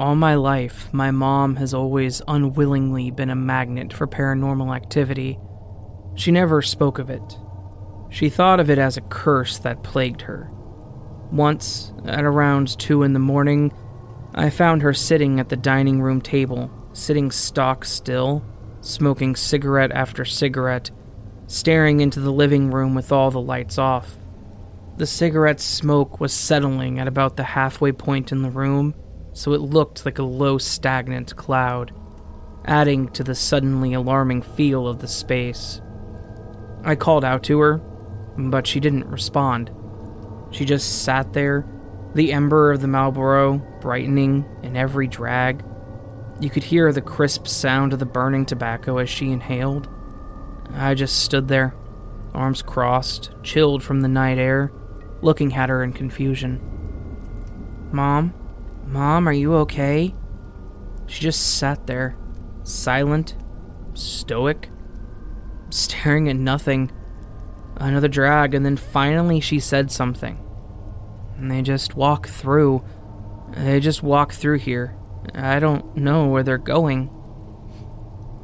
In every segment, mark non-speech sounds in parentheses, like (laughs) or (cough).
All my life, my mom has always unwillingly been a magnet for paranormal activity. She never spoke of it. She thought of it as a curse that plagued her. Once, at around 2 in the morning, I found her sitting at the dining room table, sitting stock still, smoking cigarette after cigarette, staring into the living room with all the lights off. The cigarette smoke was settling at about the halfway point in the room, so it looked like a low, stagnant cloud, adding to the suddenly alarming feel of the space. I called out to her, but she didn't respond. She just sat there, the ember of the Marlboro brightening in every drag. You could hear the crisp sound of the burning tobacco as she inhaled. I just stood there, arms crossed, chilled from the night air, looking at her in confusion. Mom? Mom, are you okay? She just sat there, silent, stoic, staring at nothing. Another drag, and then finally she said something. And they just walk through. They just walk through here. I don't know where they're going.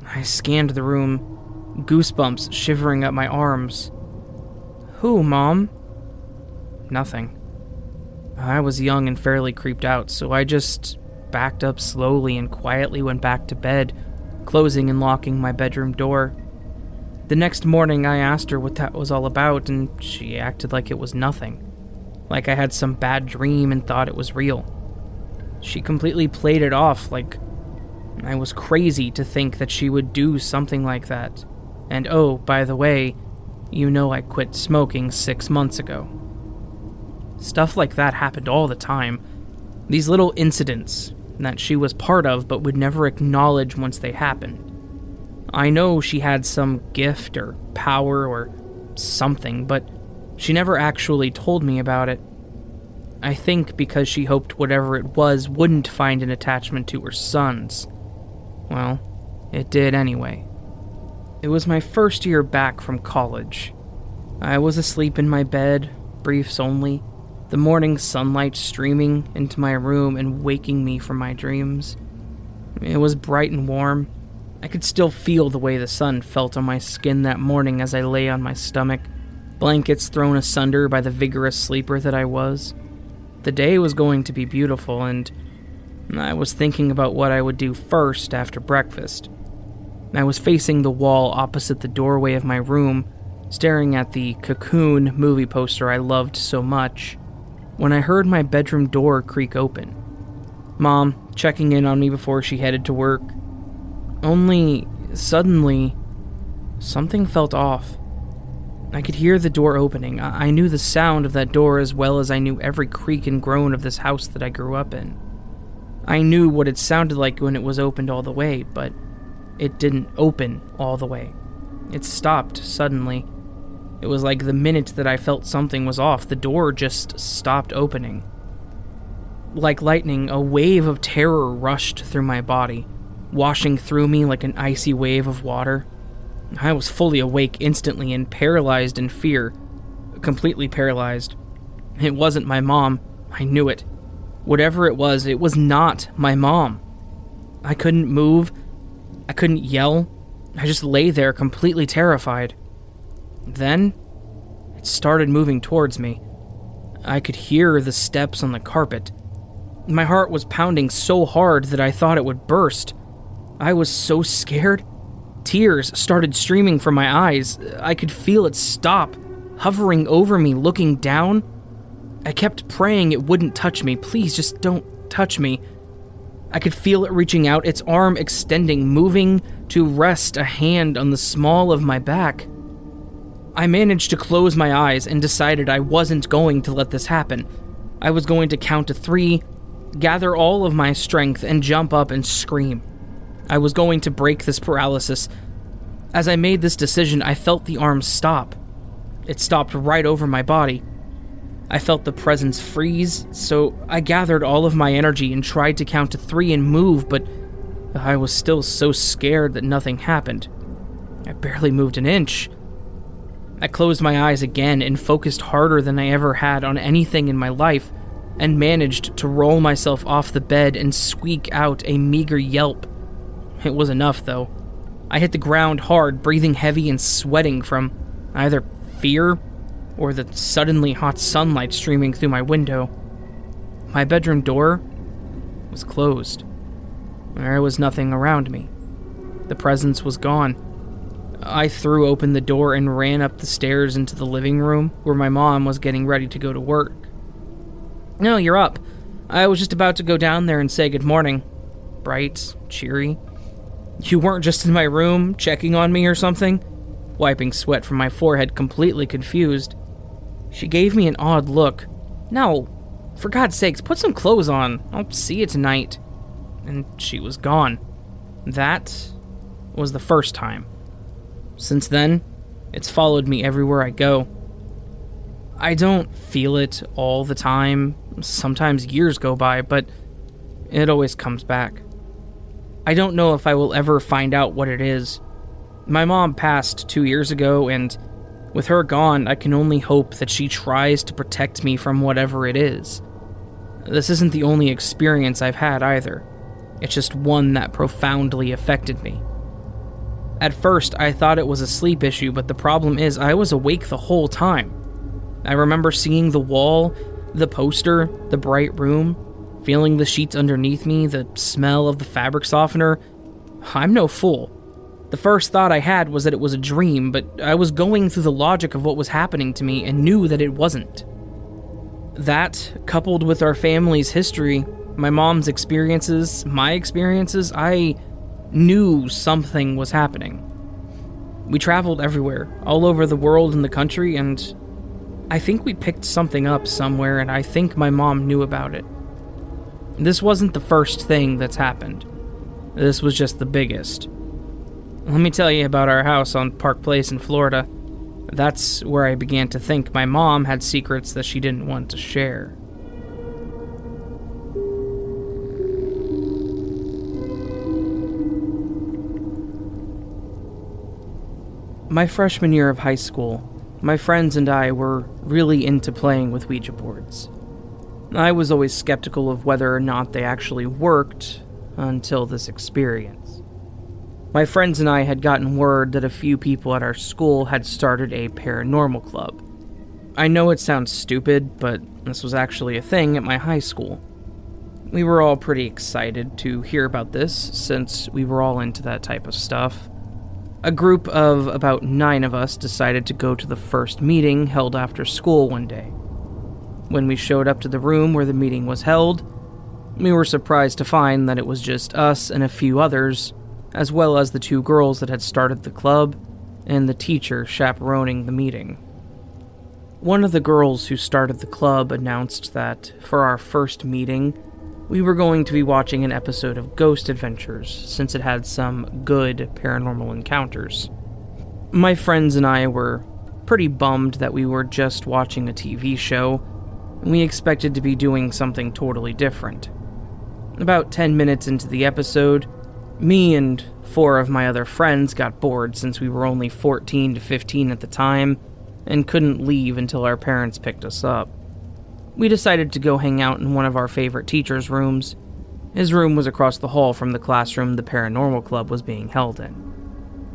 I scanned the room, goosebumps shivering up my arms. Who, Mom? Nothing. I was young and fairly creeped out, so I just backed up slowly and quietly went back to bed, closing and locking my bedroom door. The next morning, I asked her what that was all about, and she acted like it was nothing. Like I had some bad dream and thought it was real. She completely played it off like I was crazy to think that she would do something like that. And oh, by the way, you know I quit smoking six months ago. Stuff like that happened all the time. These little incidents that she was part of but would never acknowledge once they happened. I know she had some gift or power or something, but she never actually told me about it. I think because she hoped whatever it was wouldn't find an attachment to her sons. Well, it did anyway. It was my first year back from college. I was asleep in my bed, briefs only, the morning sunlight streaming into my room and waking me from my dreams. It was bright and warm. I could still feel the way the sun felt on my skin that morning as I lay on my stomach, blankets thrown asunder by the vigorous sleeper that I was. The day was going to be beautiful, and I was thinking about what I would do first after breakfast. I was facing the wall opposite the doorway of my room, staring at the Cocoon movie poster I loved so much when I heard my bedroom door creak open. Mom checking in on me before she headed to work. Only, suddenly, something felt off. I could hear the door opening. I-, knew the sound of that door as well as I knew every creak and groan of this house that I grew up in. I knew what it sounded like when it was opened all the way, but it didn't open all the way. It stopped suddenly it was like the minute that I felt something was off, the door just stopped opening. Like lightning, a wave of terror rushed through my body, washing through me like an icy wave of water. I was fully awake instantly and paralyzed in fear. Completely paralyzed. It wasn't my mom. I knew it. Whatever it was, it was not my mom. I couldn't move. I couldn't yell. I just lay there completely terrified. Then, it started moving towards me. I could hear the steps on the carpet. My heart was pounding so hard that I thought it would burst. I was so scared. Tears started streaming from my eyes. I could feel it stop, hovering over me, looking down. I kept praying it wouldn't touch me. Please, just don't touch me. I could feel it reaching out, its arm extending, moving to rest a hand on the small of my back. I managed to close my eyes and decided I wasn't going to let this happen. I was going to count to three, gather all of my strength, and jump up and scream. I was going to break this paralysis. As I made this decision, I felt the arm stop. It stopped right over my body. I felt the presence freeze, so I gathered all of my energy and tried to count to three and move, but I was still so scared that nothing happened. I barely moved an inch. I closed my eyes again and focused harder than I ever had on anything in my life. and managed to roll myself off the bed and squeak out a meager yelp. It was enough, though. I hit the ground hard, breathing heavy and sweating from either fear or the suddenly hot sunlight streaming through my window. My bedroom door was closed. There was nothing around me. The presence was gone. I threw open the door and ran up the stairs into the living room where my mom was getting ready to go to work. No, you're up. I was just about to go down there and say good morning. Bright, cheery. You weren't just in my room checking on me or something? Wiping sweat from my forehead, completely confused. She gave me an odd look. No, for God's sakes, put some clothes on. I'll see you tonight. And she was gone. That was the first time. Since then, it's followed me everywhere I go. I don't feel it all the time. Sometimes years go by, but it always comes back. I don't know if I will ever find out what it is. My mom passed two years ago, and with her gone, I can only hope that she tries to protect me from whatever it is. This isn't the only experience I've had either. It's just one that profoundly affected me. At first, I thought it was a sleep issue, but the problem is I was awake the whole time. I remember seeing the wall, the poster, the bright room, feeling the sheets underneath me, the smell of the fabric softener. I'm no fool. The first thought I had was that it was a dream, but I was going through the logic of what was happening to me and knew that it wasn't. That, coupled with our family's history, my mom's experiences, my experiences, I knew something was happening. We traveled everywhere, all over the world and the country, and I think we picked something up somewhere, and I think my mom knew about it. This wasn't the first thing that's happened. This was just the biggest. Let me tell you about our house on Park Place in Florida. That's where I began to think my mom had secrets that she didn't want to share. My freshman year of high school, my friends and I were really into playing with Ouija boards. I was always skeptical of whether or not they actually worked until this experience. My friends and I had gotten word that a few people at our school had started a paranormal club. I know it sounds stupid, but this was actually a thing at my high school. We were all pretty excited to hear about this since we were all into that type of stuff. A group of about nine of us decided to go to the first meeting held after school one day. When we showed up to the room where the meeting was held, we were surprised to find that it was just us and a few others, as well as the two girls that had started the club and the teacher chaperoning the meeting. One of the girls who started the club announced that for our first meeting, we were going to be watching an episode of Ghost Adventures since it had some good paranormal encounters. My friends and I were pretty bummed that we were just watching a TV show, and we expected to be doing something totally different. About 10 minutes into the episode, me and four of my other friends got bored since we were only 14 to 15 at the time and couldn't leave until our parents picked us up we decided to go hang out in one of our favorite teacher's rooms. His room was across the hall from the classroom the paranormal club was being held in.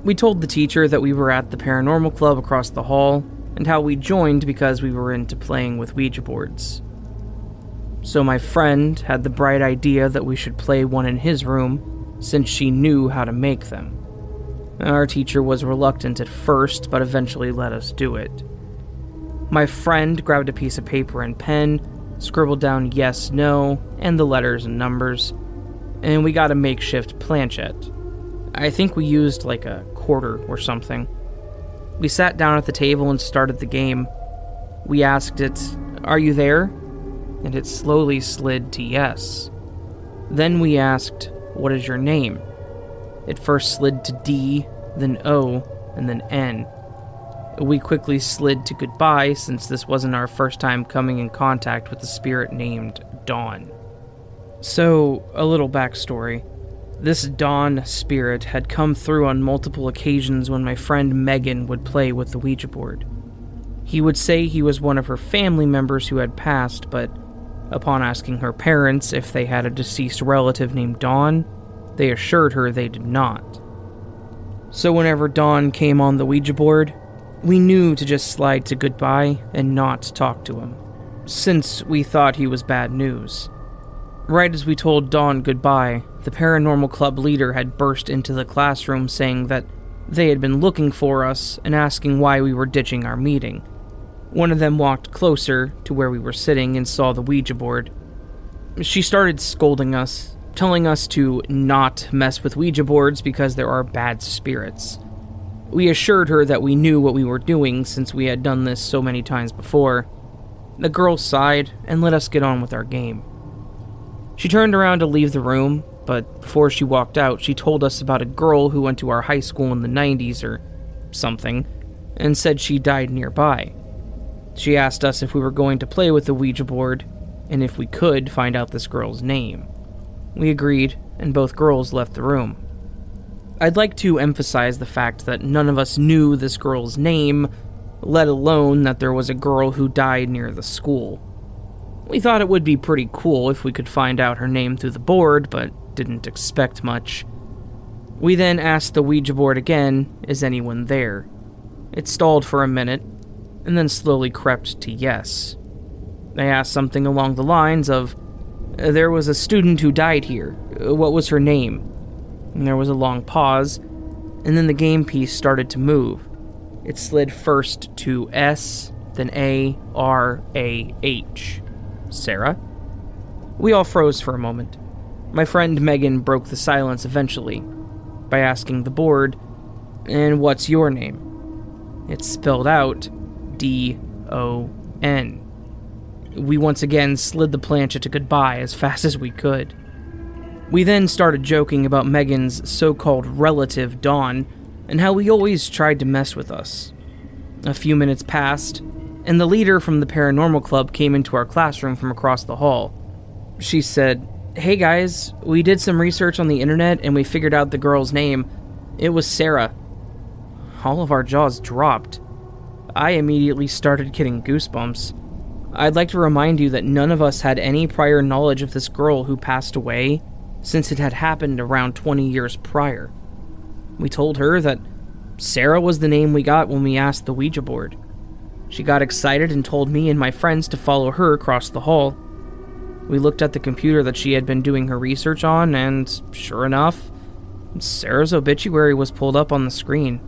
We told the teacher that we were at the paranormal club across the hall and how we joined because we were into playing with Ouija boards. So my friend had the bright idea that we should play one in his room since she knew how to make them. Our teacher was reluctant at first, but eventually let us do it. My friend grabbed a piece of paper and pen, scribbled down yes, no, and the letters and numbers, and we got a makeshift planchette. I think we used like a quarter or something. We sat down at the table and started the game. We asked it, Are you there? And it slowly slid to yes. Then we asked, What is your name? It first slid to D, then O, and then N. We quickly slid to goodbye since this wasn't our first time coming in contact with the spirit named Don. So, a little backstory. This Don spirit had come through on multiple occasions when my friend Megan would play with the Ouija board. He would say he was one of her family members who had passed, but Upon asking her parents if they had a deceased relative named Don, they assured her they did not. So, whenever Don came on the Ouija board, we knew to just slide to goodbye and not talk to him, since we thought he was bad news. Right as we told Don goodbye, the paranormal club leader had burst into the classroom saying that they had been looking for us and asking why we were ditching our meeting. One of them walked closer to where we were sitting and saw the Ouija board. She started scolding us, telling us to not mess with Ouija boards because there are bad spirits. We assured her that we knew what we were doing since we had done this so many times before. The girl sighed and let us get on with our game. She turned around to leave the room, but before she walked out, she told us about a girl who went to our high school in the 90s or something, and said she died nearby. She asked us if we were going to play with the Ouija board, and if we could find out this girl's name. We agreed, and both girls left the room. I'd like to emphasize the fact that none of us knew this girl's name, let alone that there was a girl who died near the school. We thought it would be pretty cool if we could find out her name through the board, but didn't expect much. We then asked the Ouija board again, is anyone there? It stalled for a minute, and then slowly crept to yes. I asked something along the lines of, There was a student who died here. What was her name? And there was a long pause, and then the game piece started to move. It slid first to S, then A, R, A, H. Sarah? We all froze for a moment. My friend Megan broke the silence eventually by asking the board, And what's your name? It spelled out D O N. We once again slid the planchette to goodbye as fast as we could. We then started joking about Megan's so called relative, Don, and how he always tried to mess with us. A few minutes passed, and the leader from the paranormal club came into our classroom from across the hall. She said, Hey guys, we did some research on the internet and we figured out the girl's name. It was Sarah. All of our jaws dropped. I immediately started getting goosebumps. I'd like to remind you that none of us had any prior knowledge of this girl who passed away, since it had happened around 20 years prior. We told her that Sarah was the name we got when we asked the Ouija board. She got excited and told me and my friends to follow her across the hall. We looked at the computer that she had been doing her research on, and sure enough, Sarah's obituary was pulled up on the screen.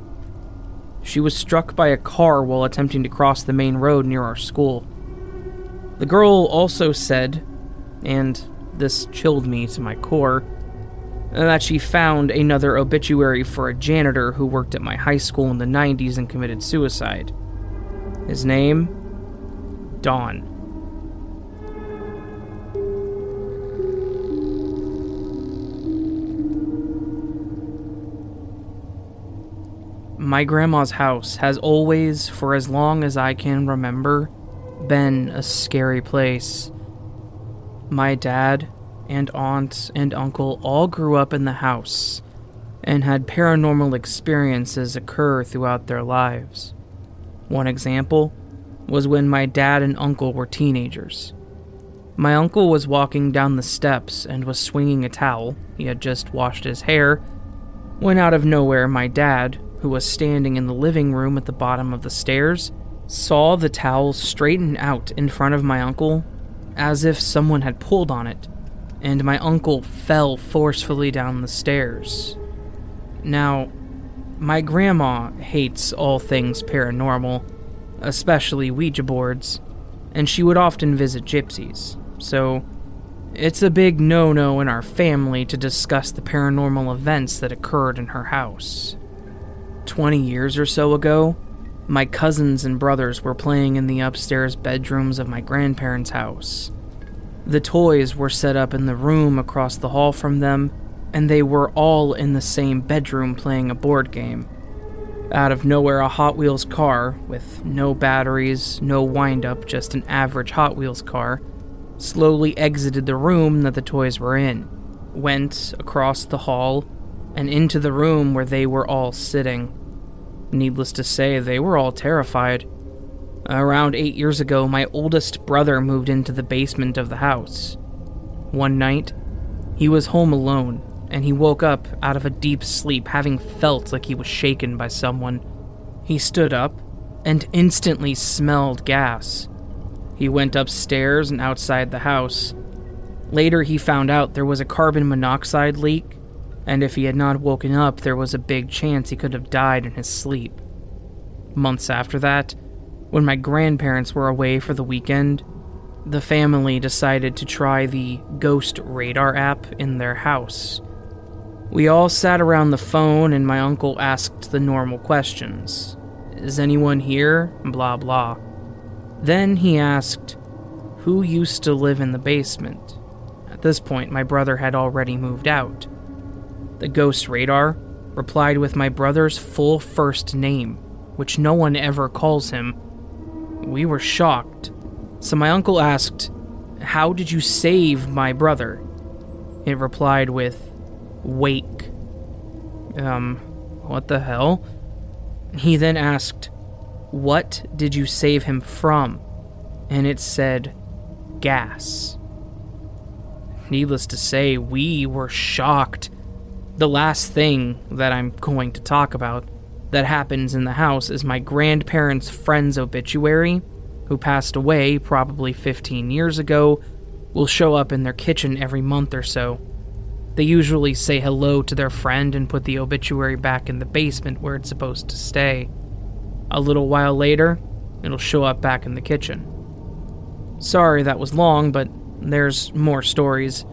She was struck by a car while attempting to cross the main road near our school. The girl also said, and this chilled me to my core, that she found another obituary for a janitor who worked at my high school in the 90s and committed suicide. His name? Don. My grandma's house has always, for as long as I can remember, been a scary place. My dad and aunt and uncle all grew up in the house and had paranormal experiences occur throughout their lives. One example was when my dad and uncle were teenagers. My uncle was walking down the steps and was swinging a towel, he had just washed his hair, when out of nowhere my dad, who was standing in the living room at the bottom of the stairs, saw the towel straighten out in front of my uncle as if someone had pulled on it, and my uncle fell forcefully down the stairs. Now, my grandma hates all things paranormal, especially Ouija boards, and she would often visit gypsies, so it's a big no no in our family to discuss the paranormal events that occurred in her house. 20 years or so ago, my cousins and brothers were playing in the upstairs bedrooms of my grandparents' house. The toys were set up in the room across the hall from them, and they were all in the same bedroom playing a board game. Out of nowhere, a Hot Wheels car, with no batteries, no windup, just an average Hot Wheels car, slowly exited the room that the toys were in, went across the hall, and into the room where they were all sitting. Needless to say, they were all terrified. Around eight years ago, my oldest brother moved into the basement of the house. One night, he was home alone, and he woke up out of a deep sleep having felt like he was shaken by someone. He stood up and instantly smelled gas. He went upstairs and outside the house. Later, he found out there was a carbon monoxide leak, and if he had not woken up, there was a big chance he could have died in his sleep. Months after that, when my grandparents were away for the weekend, the family decided to try the Ghost Radar app in their house. We all sat around the phone, and my uncle asked the normal questions Is anyone here? Blah blah. Then he asked, Who used to live in the basement? At this point, my brother had already moved out. The Ghost Radar replied with my brother's full first name, which no one ever calls him we were shocked. So my uncle asked, How did you save my brother? It replied with, Wake. Um, what the hell? He then asked, What did you save him from? And it said, Gas. Needless to say, we were shocked. The last thing that I'm going to talk about that happens in the house is my grandparents' friend's obituary, who passed away probably 15 years ago, will show up in their kitchen every month or so. They usually say hello to their friend and put the obituary back in the basement where it's supposed to stay. A little while later, it'll show up back in the kitchen. Sorry that was long, but there's more stories.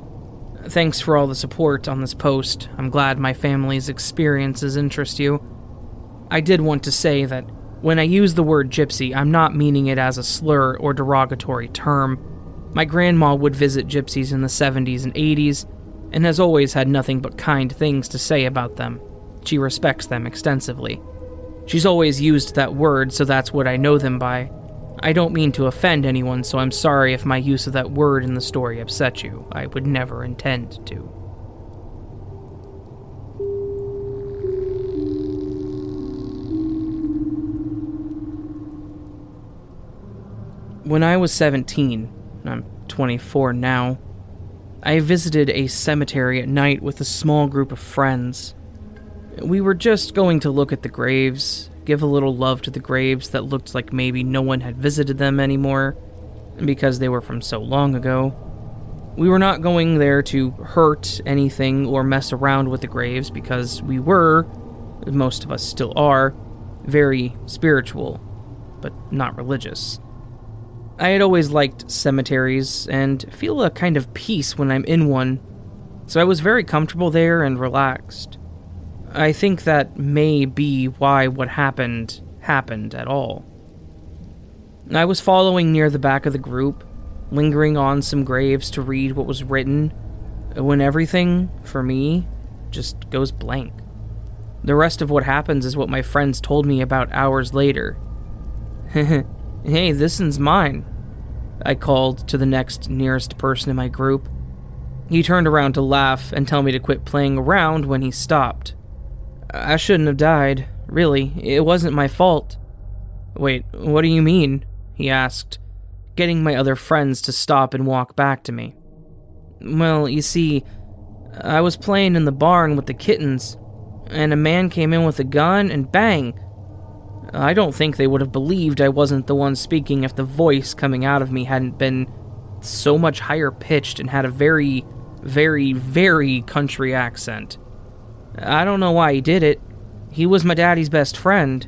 Thanks for all the support on this post. I'm glad my family's experiences interest you. I did want to say that when I use the word gypsy, I'm not meaning it as a slur or derogatory term. My grandma would visit gypsies in the 70s and 80s, and has always had nothing but kind things to say about them. She respects them extensively. She's always used that word, so that's what I know them by. I don't mean to offend anyone, so I'm sorry if my use of that word in the story upset you. I would never intend to. When I was 17, I'm 24 now, I visited a cemetery at night with a small group of friends. We were just going to look at the graves, give a little love to the graves that looked like maybe no one had visited them anymore, because they were from so long ago. We were not going there to hurt anything or mess around with the graves because we were, most of us still are, very spiritual, but not religious. I had always liked cemeteries and feel a kind of peace when I'm in one, so I was very comfortable there and relaxed. I think that may be why what happened happened at all. I was following near the back of the group, lingering on some graves to read what was written, when everything, for me, just goes blank. The rest of what happens is what my friends told me about hours later. (laughs) hey, this one's mine. I called to the next nearest person in my group. He turned around to laugh and tell me to quit playing around when he stopped. I shouldn't have died, really. It wasn't my fault. Wait, what do you mean? He asked, getting my other friends to stop and walk back to me. Well, you see, I was playing in the barn with the kittens, and a man came in with a gun and bang! I don't think they would have believed I wasn't the one speaking if the voice coming out of me hadn't been so much higher pitched and had a very, very, very country accent. I don't know why he did it. He was my daddy's best friend.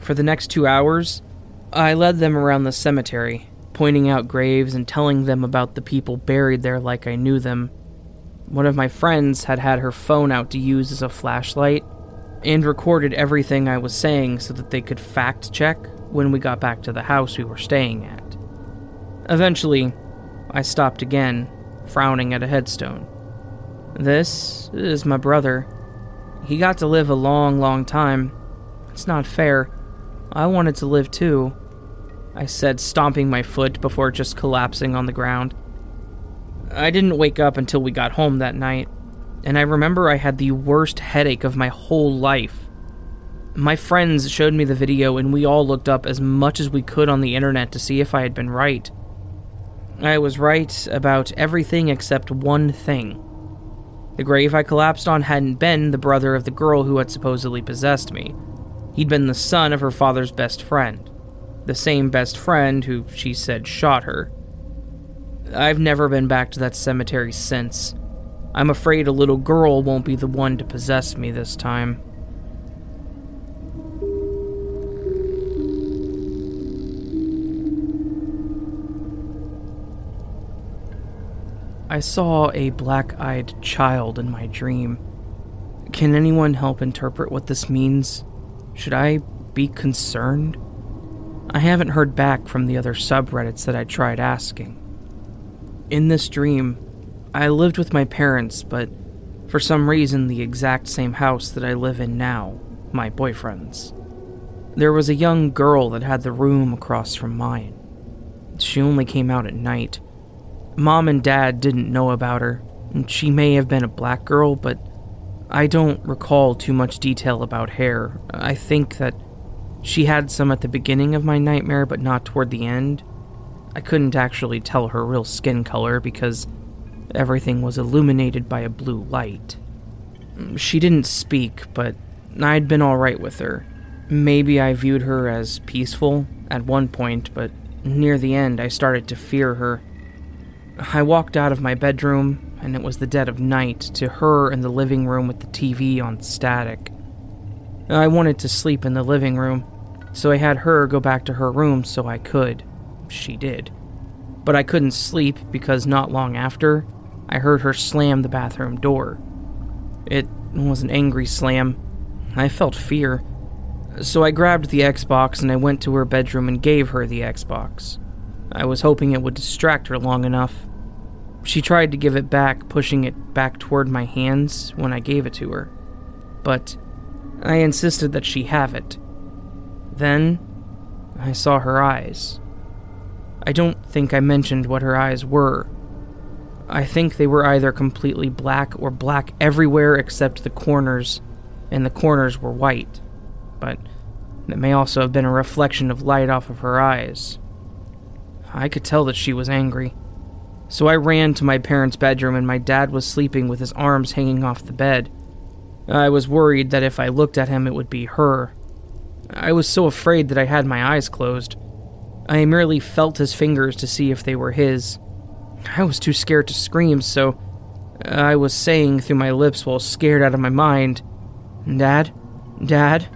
For the next two hours, I led them around the cemetery, pointing out graves and telling them about the people buried there like I knew them. One of my friends had had her phone out to use as a flashlight, and recorded everything I was saying so that they could fact check when we got back to the house we were staying at. Eventually, I stopped again, frowning at a headstone. This is my brother. He got to live a long, long time. It's not fair. I wanted to live too, I said, stomping my foot before just collapsing on the ground. I didn't wake up until we got home that night and I remember I had the worst headache of my whole life. My friends showed me the video, and we all looked up as much as we could on the internet to see if I had been right. I was right about everything except one thing. The grave I collapsed on hadn't been the brother of the girl who had supposedly possessed me. He'd been the son of her father's best friend. The same best friend who she said shot her. I've never been back to that cemetery since. I'm afraid a little girl won't be the one to possess me this time. I saw a black eyed child in my dream. Can anyone help interpret what this means? Should I be concerned? I haven't heard back from the other subreddits that I tried asking. In this dream, I lived with my parents, but for some reason, the exact same house that I live in now, my boyfriend's. There was a young girl that had the room across from mine. She only came out at night. Mom and Dad didn't know about her, she may have been a black girl, but I don't recall too much detail about hair. I think that she had some at the beginning of my nightmare, but not toward the end. I couldn't actually tell her real skin color because everything was illuminated by a blue light. She didn't speak, but I'd been alright with her. Maybe I viewed her as peaceful at one point, but near the end I started to fear her. I walked out of my bedroom, and it was the dead of night, to her in the living room with the TV on static. I wanted to sleep in the living room, so I had her go back to her room so I could. She did. But I couldn't sleep because not long after, I heard her slam the bathroom door. It was an angry slam. I felt fear. So I grabbed the Xbox and I went to her bedroom and gave her the Xbox. I was hoping it would distract her long enough. She tried to give it back, pushing it back toward my hands when I gave it to her. But I insisted that she have it. Then I saw her eyes. I don't think I mentioned what her eyes were. I think they were either completely black or black everywhere except the corners, and the corners were white. But it may also have been a reflection of light off of her eyes. I could tell that she was angry. So I ran to my parents' bedroom, and my dad was sleeping with his arms hanging off the bed. I was worried that if I looked at him, it would be her. I was so afraid that I had my eyes closed. I merely felt his fingers to see if they were his. I was too scared to scream, so I was saying through my lips while scared out of my mind, Dad? Dad?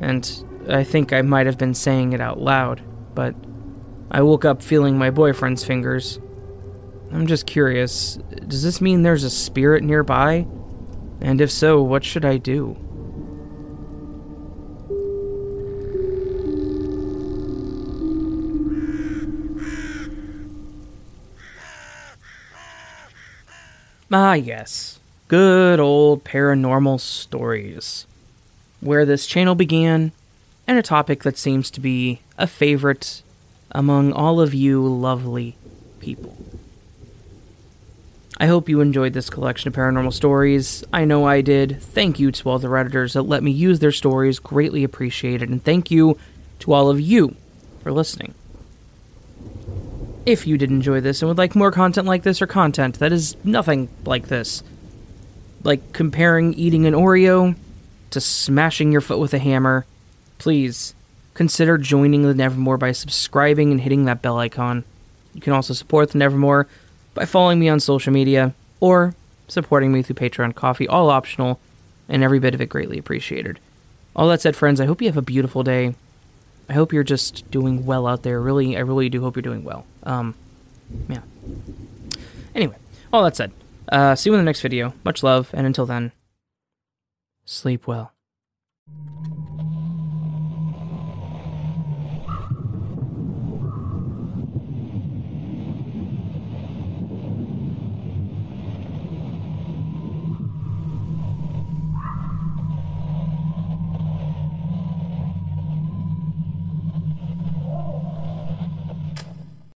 And I think I might have been saying it out loud, but I woke up feeling my boyfriend's fingers. I'm just curious does this mean there's a spirit nearby? And if so, what should I do? Ah, yes. Good old paranormal stories. Where this channel began, and a topic that seems to be a favorite among all of you lovely people. I hope you enjoyed this collection of paranormal stories. I know I did. Thank you to all the Redditors that let me use their stories, greatly appreciated. And thank you to all of you for listening. If you did enjoy this and would like more content like this or content that is nothing like this, like comparing eating an Oreo to smashing your foot with a hammer, please consider joining the Nevermore by subscribing and hitting that bell icon. You can also support the Nevermore by following me on social media or supporting me through Patreon Ko-fi, all optional, and every bit of it greatly appreciated. All that said, friends, I hope you have a beautiful day. I hope you're just doing well out there. Really, I really do hope you're doing well. Um, yeah. Anyway, all that said, uh, see you in the next video. Much love, and until then, sleep well.